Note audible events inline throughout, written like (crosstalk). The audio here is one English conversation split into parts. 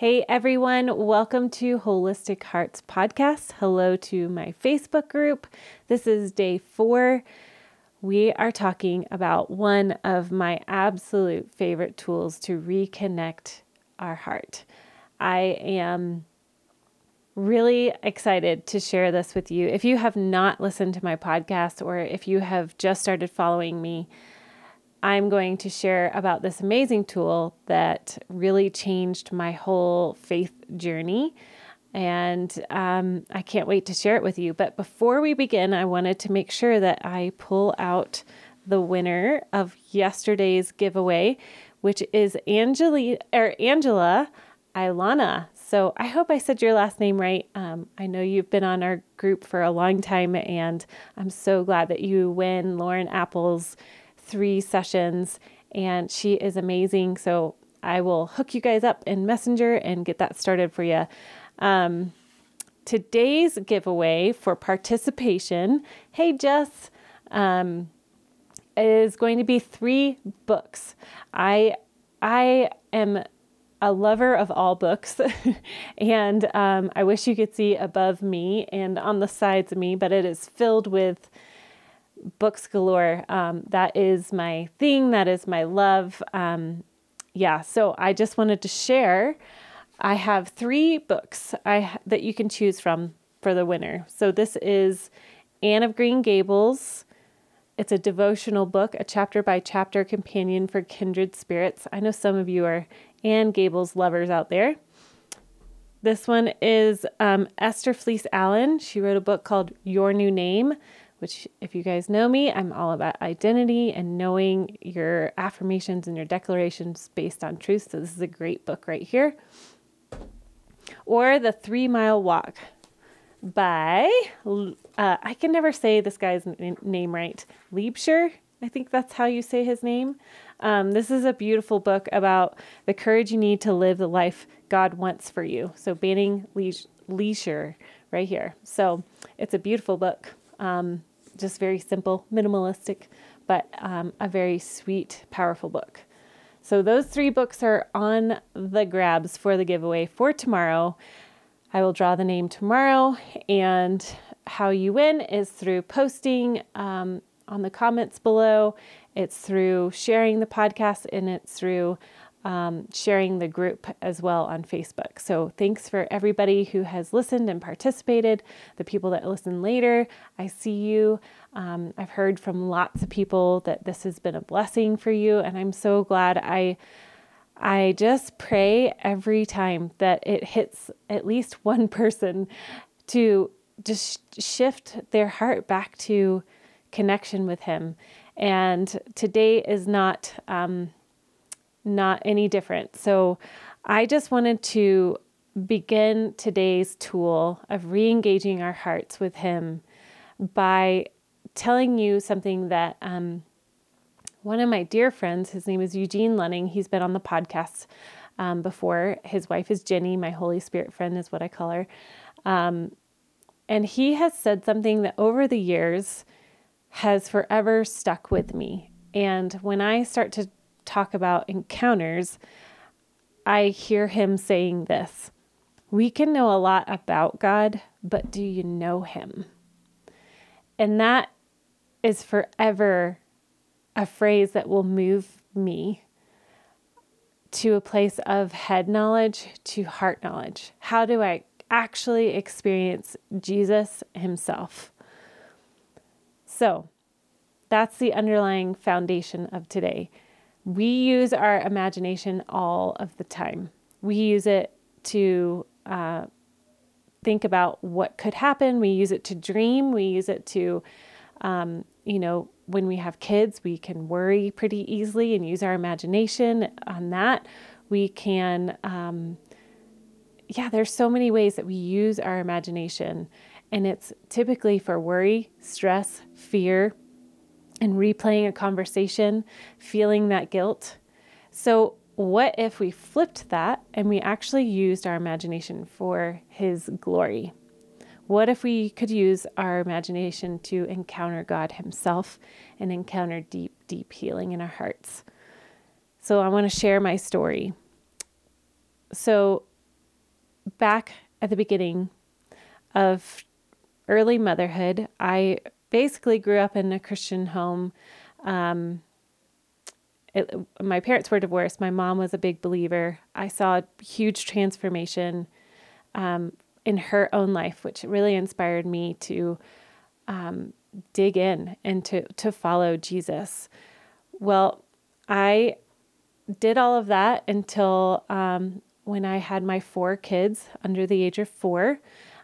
Hey everyone, welcome to Holistic Hearts Podcast. Hello to my Facebook group. This is day four. We are talking about one of my absolute favorite tools to reconnect our heart. I am really excited to share this with you. If you have not listened to my podcast or if you have just started following me, I'm going to share about this amazing tool that really changed my whole faith journey. And um, I can't wait to share it with you. But before we begin, I wanted to make sure that I pull out the winner of yesterday's giveaway, which is Angela or Angela Ilana. So I hope I said your last name right. Um, I know you've been on our group for a long time, and I'm so glad that you win Lauren Apple's three sessions, and she is amazing. So I will hook you guys up in Messenger and get that started for you. Um, today's giveaway for participation, hey Jess, um, is going to be three books. I I am a lover of all books, (laughs) and um, I wish you could see above me and on the sides of me, but it is filled with books galore. Um, that is my thing. That is my love. Um, yeah. So I just wanted to share. I have three books I that you can choose from for the winner. So this is Anne of Green Gables. It's a devotional book, a chapter by chapter companion for kindred spirits. I know some of you are Anne Gables lovers out there. This one is um, Esther Fleece Allen. She wrote a book called Your New Name which, if you guys know me, I'm all about identity and knowing your affirmations and your declarations based on truth. So, this is a great book right here. Or The Three Mile Walk by, uh, I can never say this guy's name right, Liebscher. I think that's how you say his name. Um, this is a beautiful book about the courage you need to live the life God wants for you. So, Banning Liebscher right here. So, it's a beautiful book. Um, just very simple, minimalistic, but um, a very sweet, powerful book. So those three books are on the grabs for the giveaway for tomorrow. I will draw the name tomorrow, and how you win is through posting um, on the comments below. It's through sharing the podcast, and it's through um, sharing the group as well on Facebook. So thanks for everybody who has listened and participated. The people that listen later, I see you. Um, I've heard from lots of people that this has been a blessing for you, and I'm so glad. I I just pray every time that it hits at least (laughs) one person to just shift their heart back to connection with Him. And today is not. Um, not any different. So I just wanted to begin today's tool of re engaging our hearts with Him by telling you something that um, one of my dear friends, his name is Eugene Lunning, he's been on the podcast um, before. His wife is Jenny, my Holy Spirit friend, is what I call her. Um, and he has said something that over the years has forever stuck with me. And when I start to talk about encounters, I hear him saying this We can know a lot about God, but do you know him? And that is forever a phrase that will move me to a place of head knowledge to heart knowledge. How do I actually experience Jesus himself? So, that's the underlying foundation of today. We use our imagination all of the time. We use it to uh, think about what could happen. We use it to dream. We use it to, um, you know, when we have kids, we can worry pretty easily and use our imagination on that. We can, um, yeah, there's so many ways that we use our imagination. And it's typically for worry, stress, fear, and replaying a conversation, feeling that guilt. So, what if we flipped that and we actually used our imagination for His glory? What if we could use our imagination to encounter God Himself and encounter deep, deep healing in our hearts? So, I want to share my story. So, back at the beginning of early motherhood, I basically grew up in a Christian home. Um, it, my parents were divorced. My mom was a big believer. I saw a huge transformation um, in her own life, which really inspired me to um, dig in and to to follow Jesus. Well, I did all of that until um, when I had my four kids under the age of four.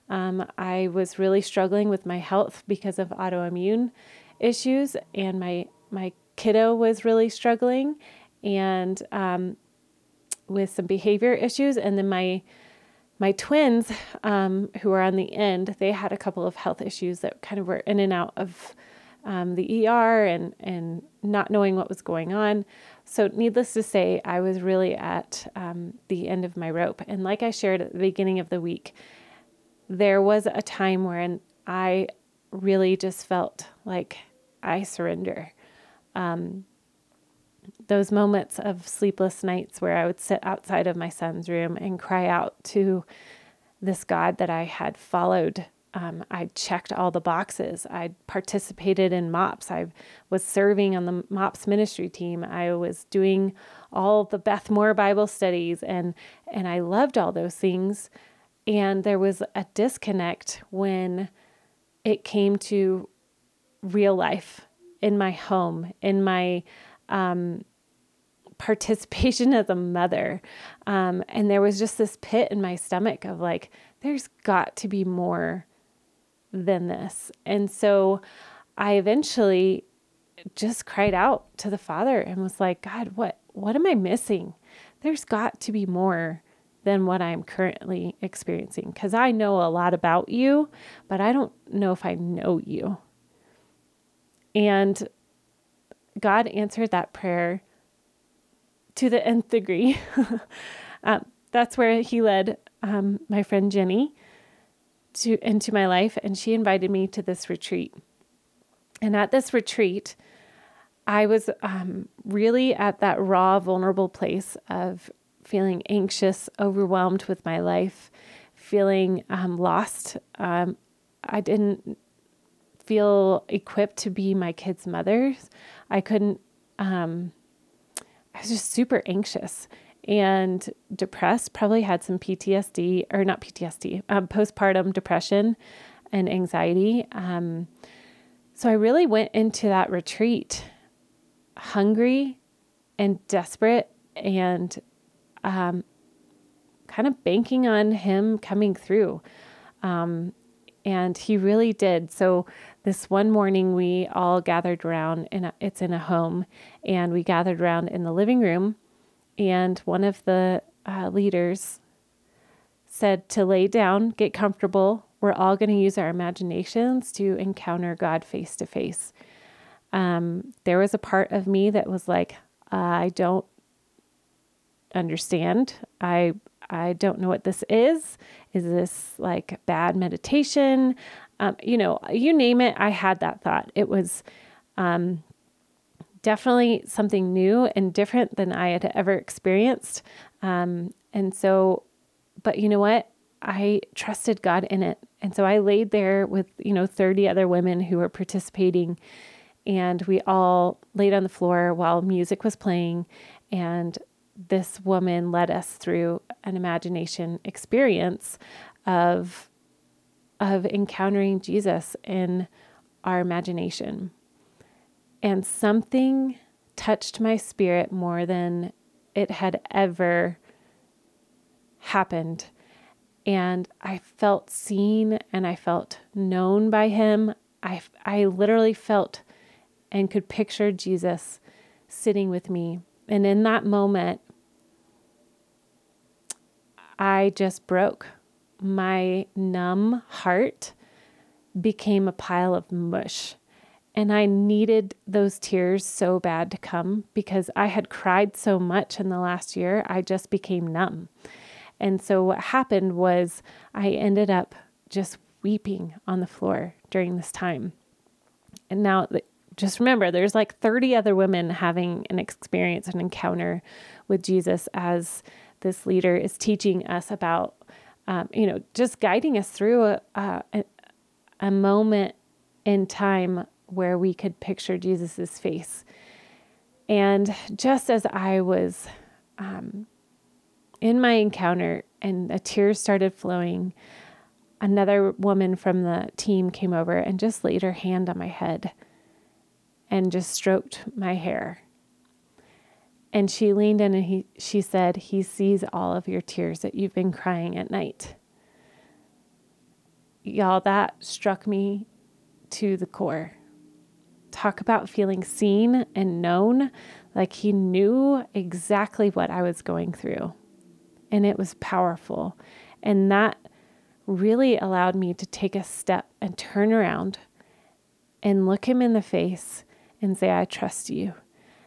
Um, I was really struggling with my health because of autoimmune issues, and my my kiddo was really struggling, and um, with some behavior issues. And then my my twins, um, who are on the end, they had a couple of health issues that kind of were in and out of um, the ER and and not knowing what was going on. So, needless to say, I was really at um, the end of my rope. And like I shared at the beginning of the week, there was a time when I really just felt like I surrender. Um, those moments of sleepless nights where I would sit outside of my son's room and cry out to this God that I had followed. Um, I checked all the boxes. I participated in MOPS. I was serving on the MOPS ministry team. I was doing all the Beth Moore Bible studies, and and I loved all those things. And there was a disconnect when it came to real life in my home, in my um, (laughs) participation as a mother. Um, and there was just this pit in my stomach of like, there's got to be more than this. And so I eventually just cried out to the Father and was like, God, what what am I missing? There's got to be more than what I'm currently experiencing because I know a lot about you, but I don't know if I know you. And God answered that prayer to the nth degree. (laughs) um, that's where He led um, my friend Jenny to into my life, and she invited me to this retreat. And at this retreat, I was um, really at that raw, vulnerable place of feeling anxious, overwhelmed with my life, feeling um, lost. Um, I didn't feel equipped to be my kids' mothers. I couldn't, um, I was just super anxious and depressed, probably had some PTSD or not PTSD, um, postpartum depression and anxiety. Um, so I really went into that retreat hungry and desperate and um, kind of banking on him coming through. Um, and he really did. So this one morning, we all gathered around, and it's in a home, and we gathered around in the living room. And one of the uh, leaders said to lay down, get comfortable. We're all going to use our imaginations to encounter God face to face. There was a part of me that was like, I don't understand. I I don't know what this is. Is this like bad meditation? Um, you know, you name it. I had that thought. It was um, definitely something new and different than I had ever experienced. Um, and so, but you know what? I trusted God in it. And so I laid there with, you know, 30 other women who were participating. And we all laid on the floor while music was playing. And this woman led us through an imagination experience of of encountering Jesus in our imagination. And something touched my spirit more than it had ever happened. And I felt seen and I felt known by him. I, I literally felt and could picture Jesus sitting with me. And in that moment, I just broke. My numb heart became a pile of mush. And I needed those tears so bad to come because I had cried so much in the last year, I just became numb. And so what happened was I ended up just weeping on the floor during this time. And now just remember there's like 30 other women having an experience, an encounter with Jesus as this leader is teaching us about um, you know, just guiding us through a, a, a moment in time where we could picture Jesus's face. And just as I was um, in my encounter and the tears started flowing, another woman from the team came over and just laid her hand on my head and just stroked my hair. And she leaned in and he, she said, He sees all of your tears that you've been crying at night. Y'all, that struck me to the core. Talk about feeling seen and known, like he knew exactly what I was going through. And it was powerful. And that really allowed me to take a step and turn around and look him in the face and say, I trust you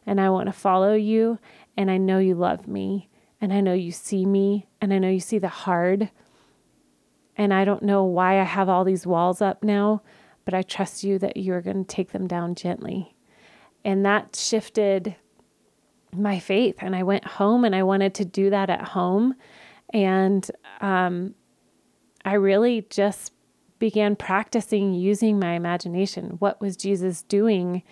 and I want to follow you. And I know you love me. And I know you see me. And I know you see the hard. And I don't know why I have all these walls up now, but I trust you that you're going to take them down gently. And that shifted my faith. And I went home and I wanted to do that at home. And um, I really just began practicing using my imagination. What was Jesus doing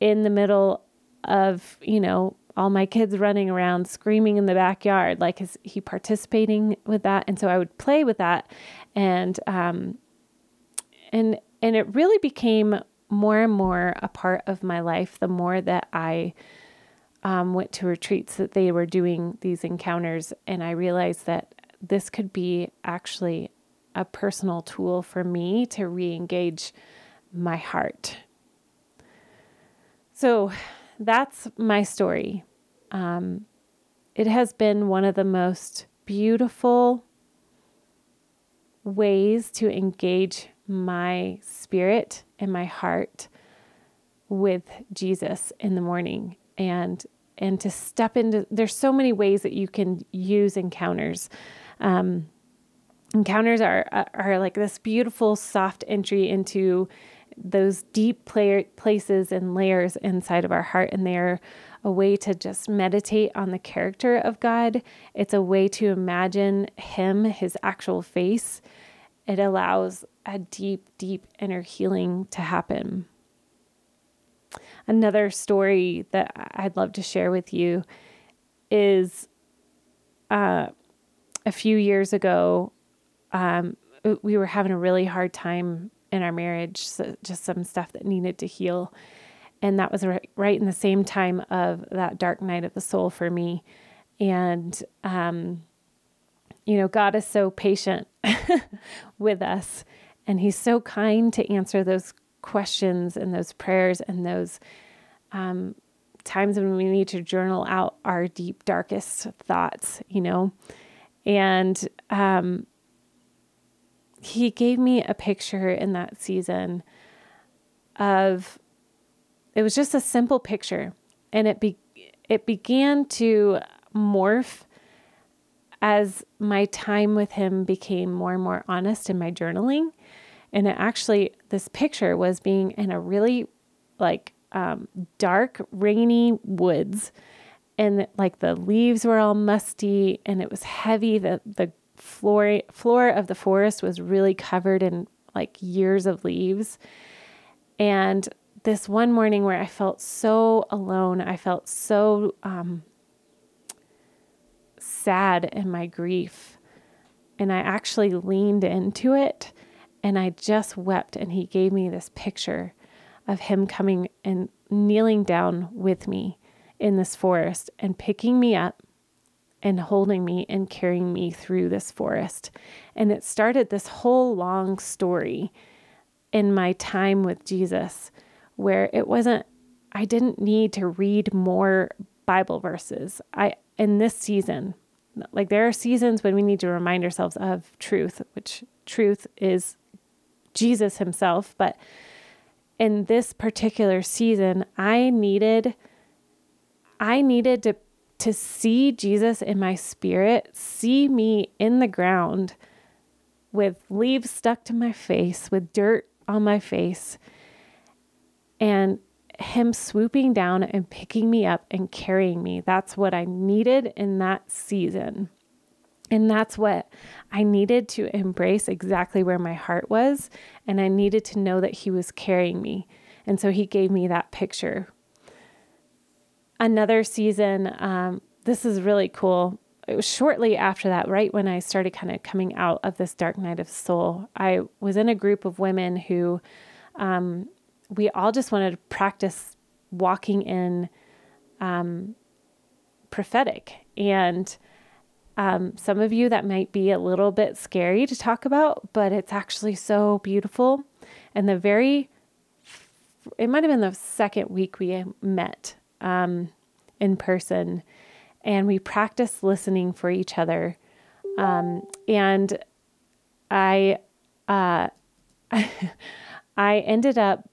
in the middle of, you know, all my kids running around screaming in the backyard? Like, is he participating with that? And so I would play with that. And, um, and, and it really became more and more a part of my life the more that I um, went to retreats that they were doing these encounters. And I realized that this could be actually a personal tool for me to re engage my heart. So that's my story. Um, it has been one of the most beautiful ways to engage my spirit and my heart with Jesus in the morning and and to step into there's so many ways that you can use encounters um, encounters are are like this beautiful soft entry into those deep play- places and layers inside of our heart and they're a way to just meditate on the character of God. It's a way to imagine him, his actual face. It allows a deep, deep inner healing to happen. Another story that I'd love to share with you is uh, a few years ago, um, we were having a really hard time in our marriage, so just some stuff that needed to heal. And that was right, right in the same time of that dark night of the soul for me. And, um, you know, God is so patient (laughs) with us, and He's so kind to answer those questions and those prayers and those um, times when we need to journal out our deep, darkest thoughts, you know. And um, he gave me a picture in that season of it was just a simple picture and it be it began to morph as my time with him became more and more honest in my journaling. And it actually this picture was being in a really like um, dark rainy woods and like the leaves were all musty and it was heavy the the floor floor of the forest was really covered in like years of leaves. And this one morning where I felt so alone, I felt so um, sad in my grief. And I actually leaned into it and I just wept. And he gave me this picture of him coming and kneeling down with me in this forest and picking me up and holding me and carrying me through this forest. And it started this whole long story in my time with Jesus where it wasn't I didn't need to read more Bible verses. I in this season, like there are seasons when we need to remind ourselves of truth, which truth is Jesus himself, but in this particular season, I needed I needed to to see Jesus in my spirit, see me in the ground with leaves stuck to my face, with dirt on my face, and him swooping down and picking me up and carrying me. That's what I needed in that season. And that's what I needed to embrace exactly where my heart was. And I needed to know that He was carrying me. And so He gave me that picture. Another season, um, this is really cool. It was shortly after that, right when I started kind of coming out of this dark night of soul. I was in a group of women who um, we all just wanted to practice walking in um, prophetic. And um, some of you that might be a little bit scary to talk about, but it's actually so beautiful. And the very, it might have been the second week we met um, in person, and we practiced listening for each other. Um, and I, uh, (laughs) I ended up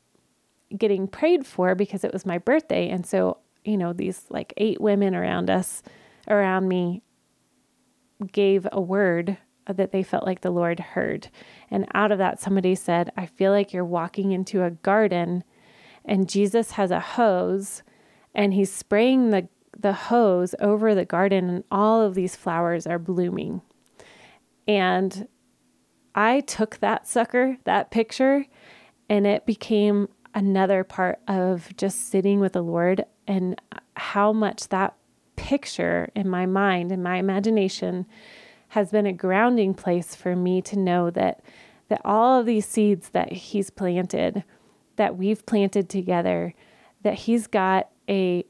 getting prayed for because it was my birthday. And so, you know, these like eight women around us, around me, gave a word that they felt like the Lord heard. And out of that, somebody said, I feel like you're walking into a garden and Jesus has a hose and he's spraying the, the hose over the garden and all of these flowers are blooming. And I took that sucker, that picture, and it became another part of just sitting with the Lord and how much that picture in my mind and my imagination has been a grounding place for me to know that that all of these seeds that he's planted that we've planted together that he's got a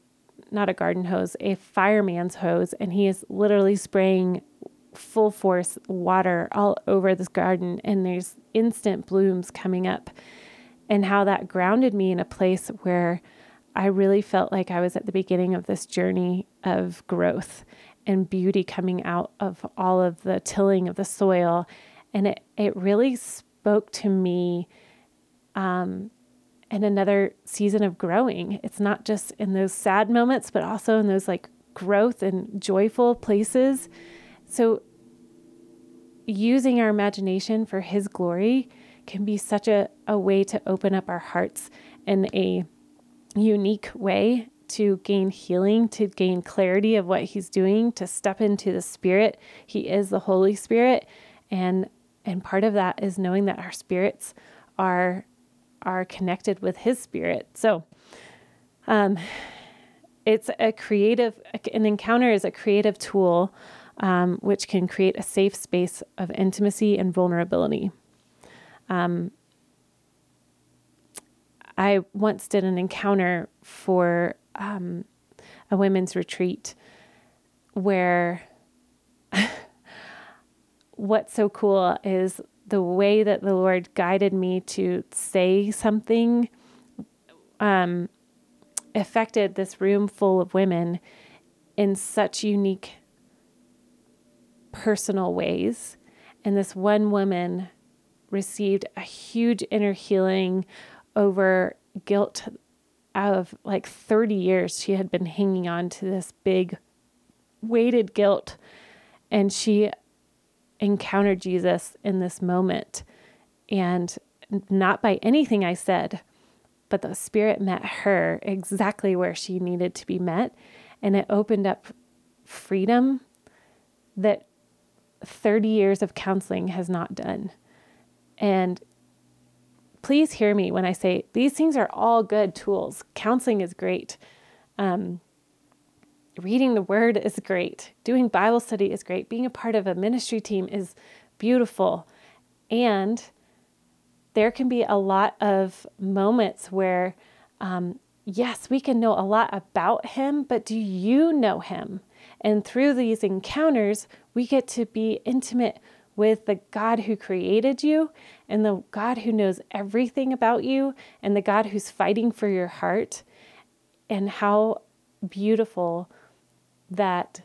not a garden hose a fireman's hose and he is literally spraying full force water all over this garden and there's instant blooms coming up and how that grounded me in a place where I really felt like I was at the beginning of this journey of growth and beauty coming out of all of the tilling of the soil. And it, it really spoke to me um, in another season of growing. It's not just in those sad moments, but also in those like growth and joyful places. So, using our imagination for His glory can be such a, a way to open up our hearts in a unique way to gain healing, to gain clarity of what he's doing, to step into the spirit. He is the Holy Spirit and and part of that is knowing that our spirits are are connected with his spirit. So um it's a creative an encounter is a creative tool um, which can create a safe space of intimacy and vulnerability. Um, I once did an encounter for um, a women's retreat where (laughs) what's so cool is the way that the Lord guided me to say something um, affected this room full of women in such unique personal ways. And this one woman received a huge inner healing over guilt of like 30 years. She had been hanging on to this big weighted guilt, and she encountered Jesus in this moment. And not by anything I said, but the Spirit met her exactly where she needed to be met. And it opened up freedom that 30 years of counseling has not done. And please hear me when I say these things are all good tools. Counseling is great. Um, reading the word is great. Doing Bible study is great. Being a part of a ministry team is beautiful. And there can be a lot of moments where, um, yes, we can know a lot about him, but do you know him? And through these encounters, we get to be intimate with the God who created you and the God who knows everything about you and the God who's fighting for your heart, and how beautiful that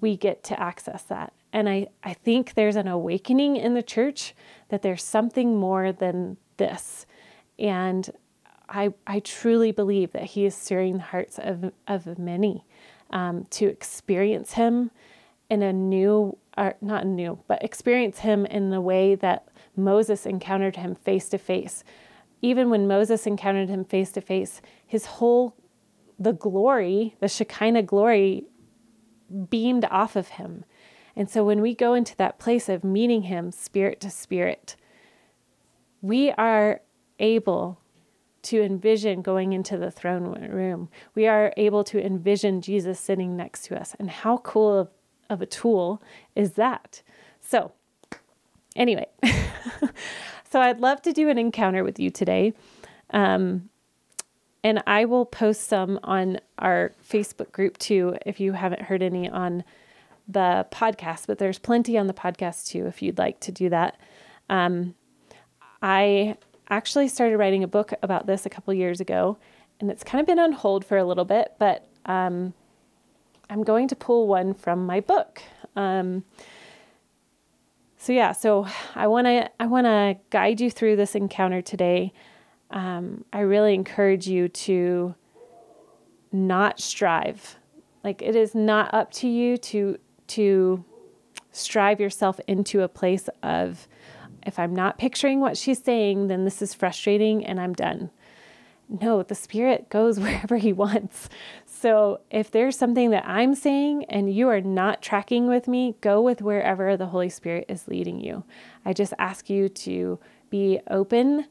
we get to access that. And I, I think there's an awakening in the church that there's something more than this. And I, I truly believe that He is stirring the hearts of, of many um, to experience Him in a new, or not new, but experience him in the way that Moses encountered him face to face. Even when Moses encountered him face to face, his whole, the glory, the Shekinah glory, beamed off of him. And so when we go into that place of meeting Him spirit to spirit, we are able to envision going into the throne room. We are able to envision Jesus sitting next to us. And how cool of, of a tool is that? So, anyway, (laughs) so I'd love to do an encounter with you today. Um, and I will post some on our Facebook group too if you haven't heard any on the podcast, but there's plenty on the podcast too if you'd like to do that. Um, I actually started writing a book about this a couple years ago, and it's kind of been on hold for a little bit, but um, I'm going to pull one from my book. Um, so yeah, so I want to I want to guide you through this encounter today. Um, I really encourage you to not strive. Like it is not up to you to to strive yourself into a place of if I'm not picturing what she's saying, then this is frustrating and I'm done. No, the Spirit goes (laughs) wherever He wants. So if there's something that I'm saying and you are not tracking with me, go with wherever the Holy Spirit is leading you. I just ask you to be open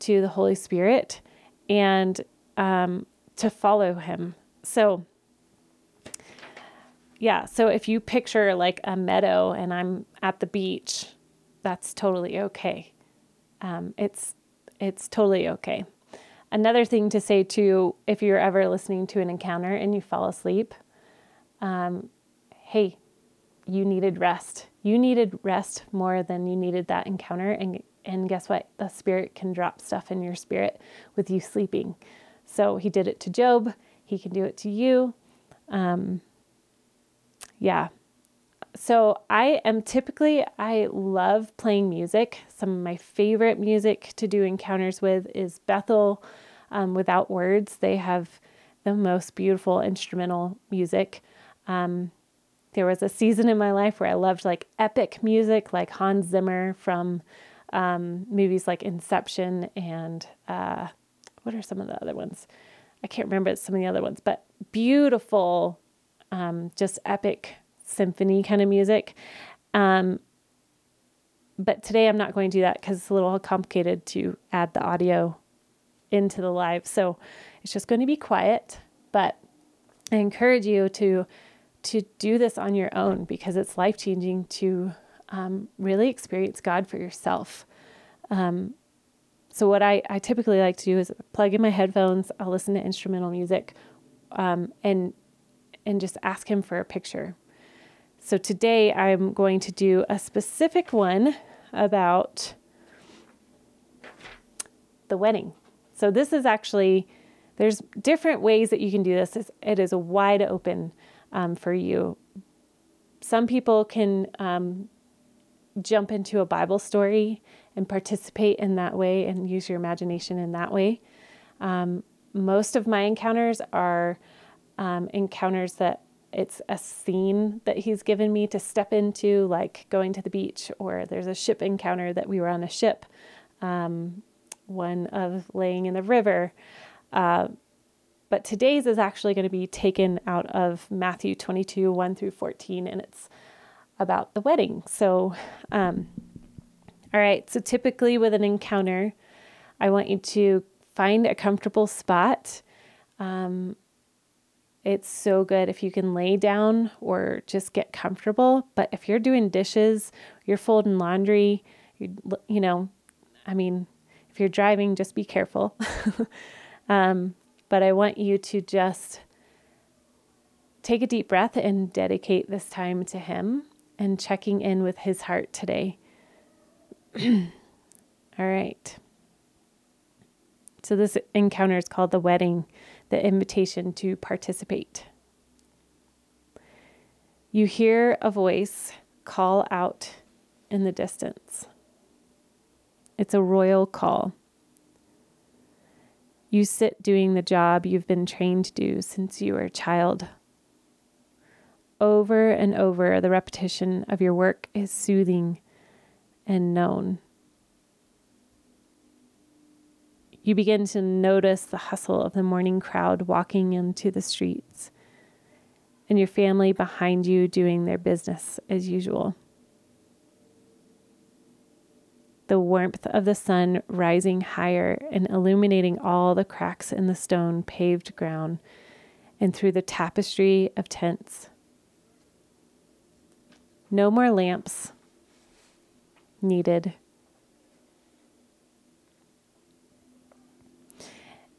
to the Holy Spirit and um, to follow Him. So, yeah, so if you picture like a meadow and I'm at the beach, that's totally okay. Um, it's it's totally okay. Another thing to say too, if you're ever listening to an encounter and you fall asleep, um, hey, you needed rest. You needed rest more than you needed that encounter, and and guess what? The spirit can drop stuff in your spirit with you sleeping. So he did it to Job. He can do it to you. Um, yeah, so I am typically, I love playing music. Some of my favorite music to do encounters with is Bethel um, Without Words. They have the most beautiful instrumental music. Um, there was a season in my life where I loved like epic music, like Hans Zimmer from um, movies like Inception and uh, what are some of the other ones? I can't remember some of the other ones, but beautiful, um, just epic symphony kind of music. Um, but today I'm not going to do that because it's a little complicated to add the audio into the live. So it's just going to be quiet. But I encourage you to to do this on your own because it's life changing to um, really experience God for yourself. Um, so what I, I typically like to do is plug in my headphones. I'll listen to instrumental music, um, and and just ask Him for a picture. So today I'm going to do a specific one about the wedding. So this is actually, there's different ways that you can do this. It is wide open um, for you. Some people can um, jump into a Bible story and participate in that way and use your imagination in that way. Um, most of my encounters are um, encounters that it's a scene that he's given me to step into, like going to the beach, or there's a ship encounter that we were on a ship, um, one of laying in the river. Uh, but today's is actually going to be taken out of Matthew 22, 1 through 14, and it's about the wedding. So, um, all right, so typically with an encounter, I want you to find a comfortable spot. Um, it's so good if you can lay down or just get comfortable. But if you're doing dishes, you're folding laundry, you you know, I mean, if you're driving, just be careful. (laughs) um, but I want you to just take a deep breath and dedicate this time to Him and checking in with His heart today. (clears throat) All right. So, this encounter is called the wedding the invitation to participate. You hear a voice call out in the distance. It's a royal call. You sit doing the job you've been trained to do since you were a child. Over and over, the repetition of your work is soothing and known. You begin to notice the hustle of the morning crowd walking into the streets. and your family behind you doing their business as usual. The warmth of the sun rising higher and illuminating all the cracks in the stone paved ground and through the tapestry of tents. No more lamps needed.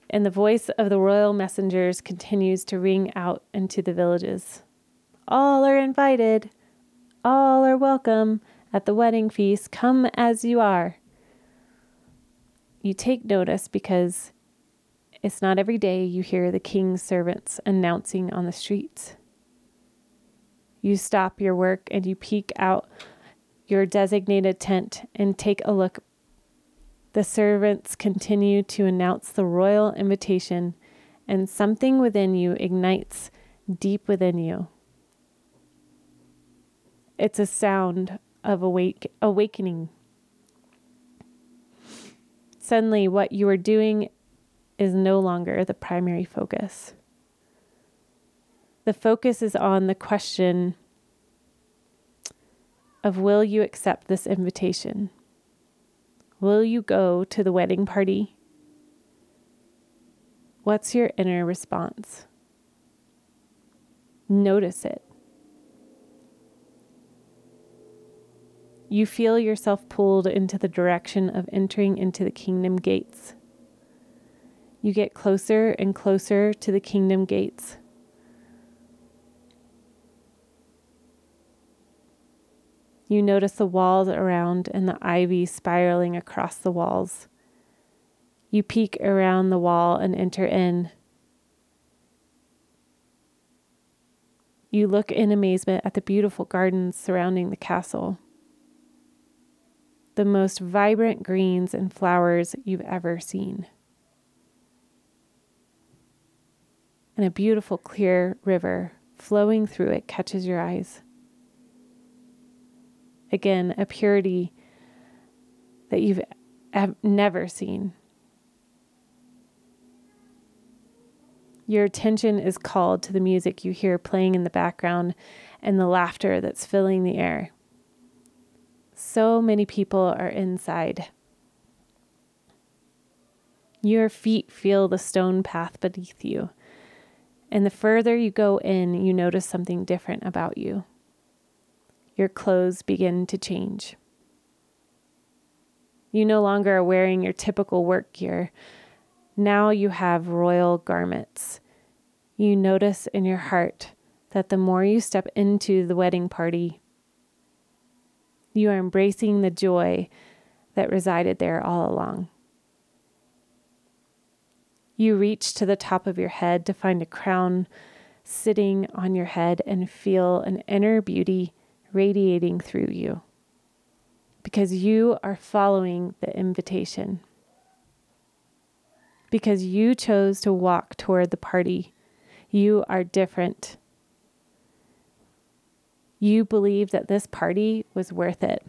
And the voice of the royal messengers continues to ring out into the villages. All are invited. All are welcome at the wedding feast. Come as you are. You take notice because it's not every day you hear the king's servants announcing on the streets. You stop your work and you peek out your designated tent and take a look. The servants continue to announce the royal invitation, and something within you ignites deep within you. It's a sound of awake, awakening. Suddenly, what you are doing is no longer the primary focus. The focus is on the question of will you accept this invitation? Will you go to the wedding party? What's your inner response? Notice it. You feel yourself pulled into the direction of entering into the kingdom gates. You get closer and closer to the kingdom gates. You notice the walls around and the ivy spiraling across the walls. You peek around the wall and enter in. You look in amazement at the beautiful gardens surrounding the castle. The most vibrant greens and flowers you've ever seen. and a beautiful clear river flowing through it catches your eyes. Again, a purity that you've never seen. Your attention is called to the music you hear playing in the background and the laughter that's filling the air. So many people are inside. Your feet feel the stone path beneath you and the further you go in, you notice something different about you. Your clothes begin to change. You no longer are wearing your typical work gear. Now you have royal garments. You notice in your heart that the more you step into the wedding party, you are embracing the joy that resided there all along. You reach to the top of your head to find a crown sitting on your head and feel an inner beauty radiating through you because you are following the invitation. Because you chose to walk toward the party, you are different. You believe that this party was worth it.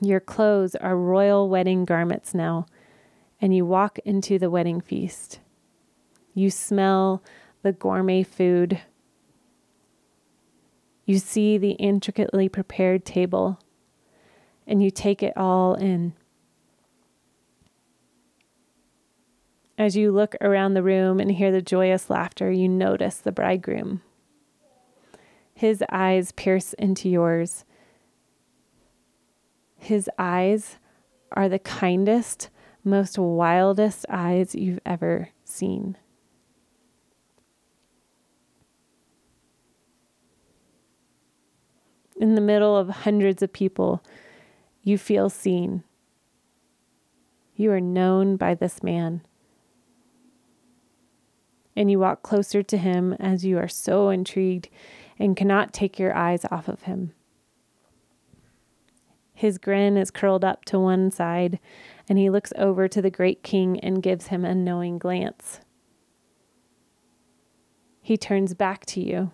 Your clothes are royal wedding garments now and you walk into the wedding feast. You smell the gourmet food. You see the intricately prepared table, and you take it all in. As you look around the room and hear the joyous laughter, you notice the bridegroom. His eyes pierce into yours. His eyes are the kindest, most wildest eyes you've ever seen. In the middle of hundreds of people, you feel seen. You are known by this man. And you walk closer to him as you are so intrigued and cannot take your eyes off of him. His grin is curled up to one side and he looks over to the great king and gives him a knowing glance. He turns back to you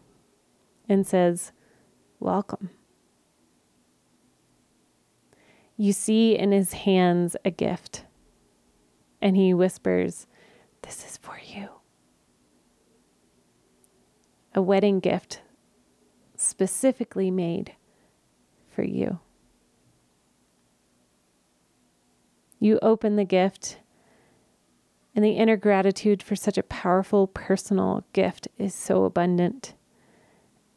and says, Welcome. You see in his hands a gift, and he whispers, This is for you. a wedding gift specifically made for you. You open the gift, and the inner gratitude for such a powerful personal gift is so abundant.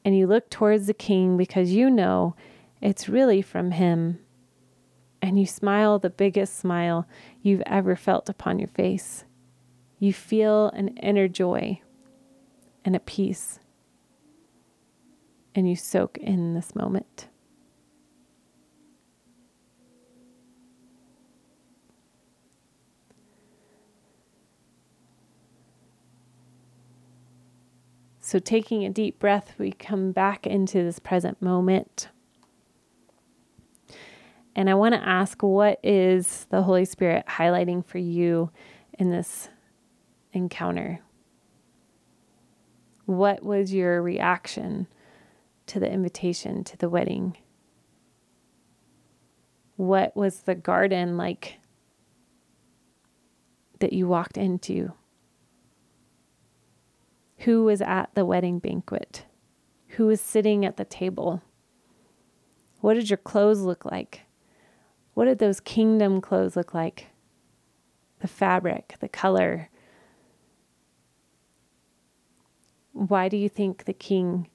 And you look towards the king because you know it's really from him. And you smile the biggest smile you've ever felt upon your face. You feel an inner joy and a peace. And you soak in this moment. So, taking a deep breath, we come back into this present moment. And I want to ask what is the Holy Spirit highlighting for you in this encounter? What was your reaction to the invitation to the wedding? What was the garden like that you walked into? Who was at the wedding banquet? Who was sitting at the table? What did your clothes look like? What did those kingdom clothes look like? The fabric, the color. Why do you think the king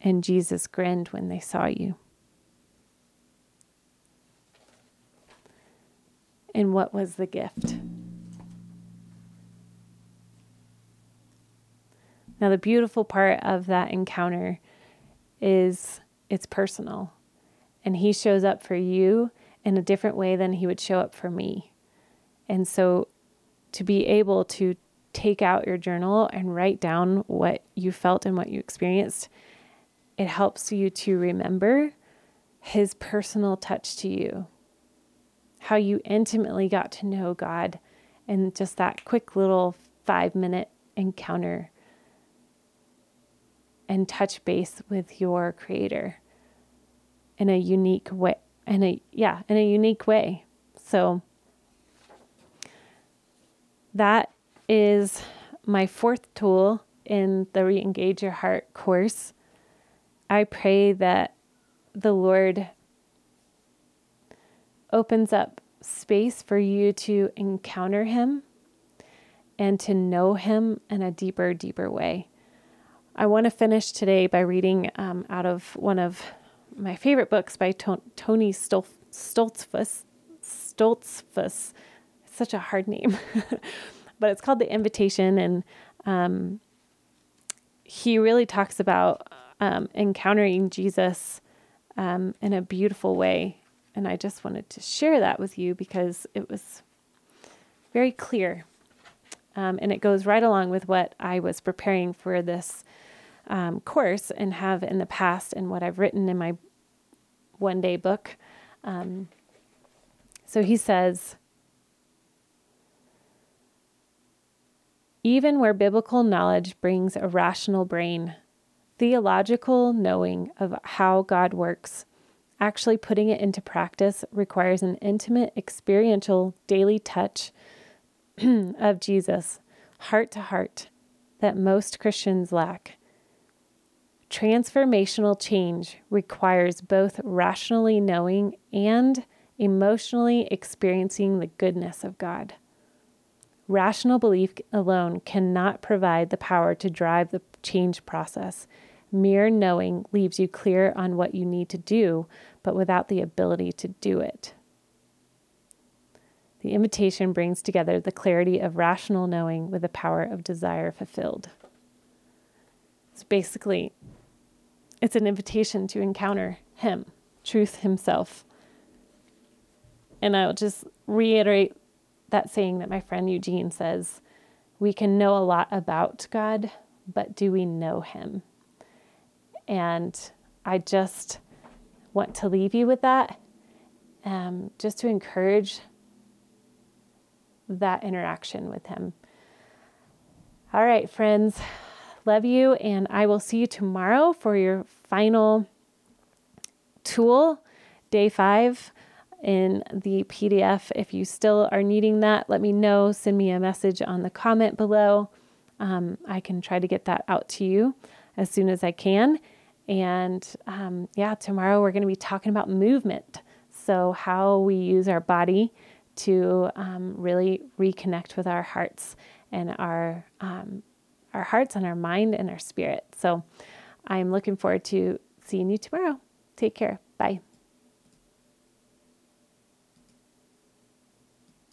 and Jesus grinned when they saw you? And what was the gift? Now, the beautiful part of that encounter is it's personal, and He shows up for you in a different way than He would show up for me. And so, to be able to take out your journal and write down what you felt and what you experienced, it helps you to remember His personal touch to you, how you intimately got to know God in just that quick little five minute encounter and touch base with your creator in a unique way in a yeah in a unique way. So that is my fourth tool in the re-engage your heart course. I pray that the lord opens up space for you to encounter him and to know him in a deeper deeper way I want to finish today by reading um, out of one of my favorite books by to- Tony Stol- Stoltzfus. Stoltzfus. It's such a hard name, (laughs) but it's called The Invitation. And um, he really talks about um, encountering Jesus um, in a beautiful way. And I just wanted to share that with you because it was very clear. Um, and it goes right along with what I was preparing for this um, course and have in the past and what I've written in my one day book. Um, so he says, even where biblical knowledge brings a rational brain, theological knowing of how God works, actually putting it into practice requires an intimate, experiential, daily touch (clears throat) of Jesus, heart to heart, that most Christians lack. Transformational change requires both rationally knowing and emotionally experiencing the goodness of God. Rational belief alone cannot provide the power to drive the change process. Mere knowing leaves you clear on what you need to do, but without the ability to do it. The invitation brings together the clarity of rational knowing with the power of desire fulfilled. It's basically it's an invitation to encounter Him, truth Himself. And I'll just reiterate that saying that my friend Eugene says we can know a lot about God, but do we know Him? And I just want to leave you with that, um, just to encourage that interaction with Him. All right, friends. Love you, and I will see you tomorrow for your final tool, day five in the PDF. If you still are needing that, let me know. Send me a message on the comment below. um, I can try to get that out to you as soon as I can. And um, yeah, tomorrow we're going to be talking about movement. So, how we use our body to um, really reconnect with our hearts and our um, our hearts and our mind and our spirit. So, I'm looking forward to seeing you tomorrow. Take care. Bye.